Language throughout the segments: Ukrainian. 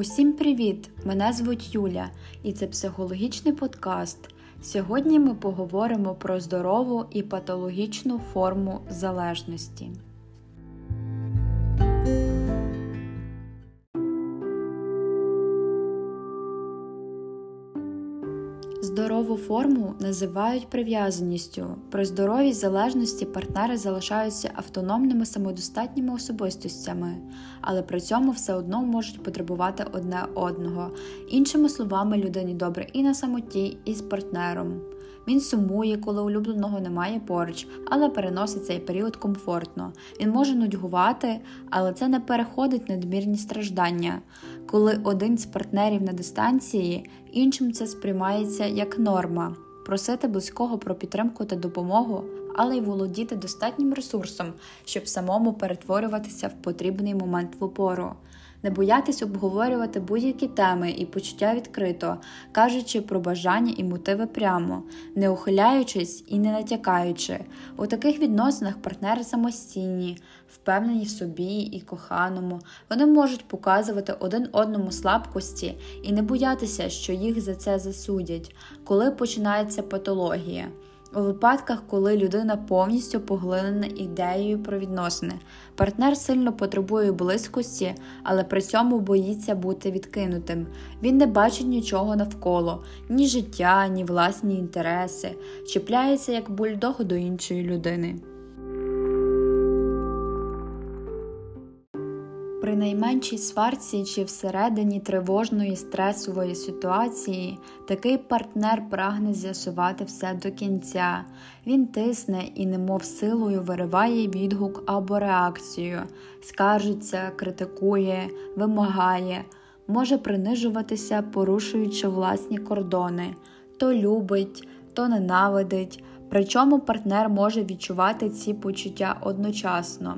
Усім привіт! Мене звуть Юля, і це психологічний подкаст. Сьогодні ми поговоримо про здорову і патологічну форму залежності. Здорову форму називають прив'язаністю. При здоровій залежності партнери залишаються автономними самодостатніми особистостями, але при цьому все одно можуть потребувати одне одного. Іншими словами, людині добре і на самоті, і з партнером. Він сумує, коли улюбленого немає поруч, але переносить цей період комфортно. Він може нудьгувати, але це не переходить надмірні страждання. Коли один з партнерів на дистанції, іншим це сприймається як норма. Просити близького про підтримку та допомогу, але й володіти достатнім ресурсом, щоб самому перетворюватися в потрібний момент в опору не боятись обговорювати будь-які теми і почуття відкрито, кажучи про бажання і мотиви прямо, не ухиляючись і не натякаючи. У таких відносинах партнери самостійні, впевнені в собі і коханому, вони можуть показувати один одному слабкості і не боятися, що їх за це засудять, коли починається патологія. У випадках, коли людина повністю поглинена ідеєю про відносини, партнер сильно потребує близькості, але при цьому боїться бути відкинутим. Він не бачить нічого навколо, ні життя, ні власні інтереси, чіпляється як бульдог до іншої людини. Найменшій сварці чи всередині тривожної стресової ситуації такий партнер прагне з'ясувати все до кінця. Він тисне і, немов силою, вириває відгук або реакцію, скаржиться, критикує, вимагає, може принижуватися, порушуючи власні кордони, то любить, то ненавидить. Причому партнер може відчувати ці почуття одночасно.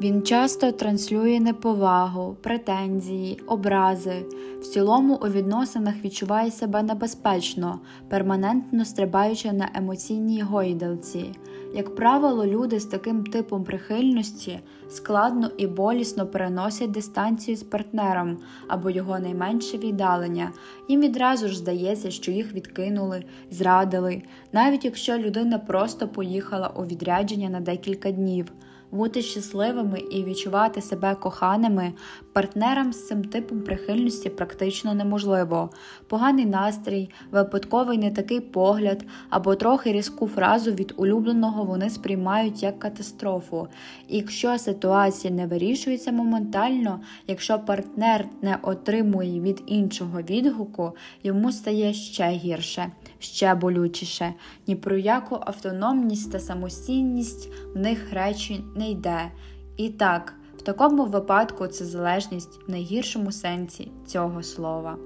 Він часто транслює неповагу, претензії, образи. В цілому у відносинах відчуває себе небезпечно, перманентно стрибаючи на емоційній гойдалці. Як правило, люди з таким типом прихильності складно і болісно переносять дистанцію з партнером або його найменше віддалення. Їм відразу ж здається, що їх відкинули, зрадили, навіть якщо людина просто поїхала у відрядження на декілька днів бути щасливими і відчувати себе коханими партнерам з цим типом прихильності практично неможливо. Поганий настрій, випадковий не такий погляд або трохи різку фразу від улюбленого вони сприймають як катастрофу. І якщо ситуація не вирішується моментально, якщо партнер не отримує від іншого відгуку, йому стає ще гірше, ще болючіше. Ні про яку автономність та самостійність в них речі не йде. І так, в такому випадку це залежність в найгіршому сенсі цього слова.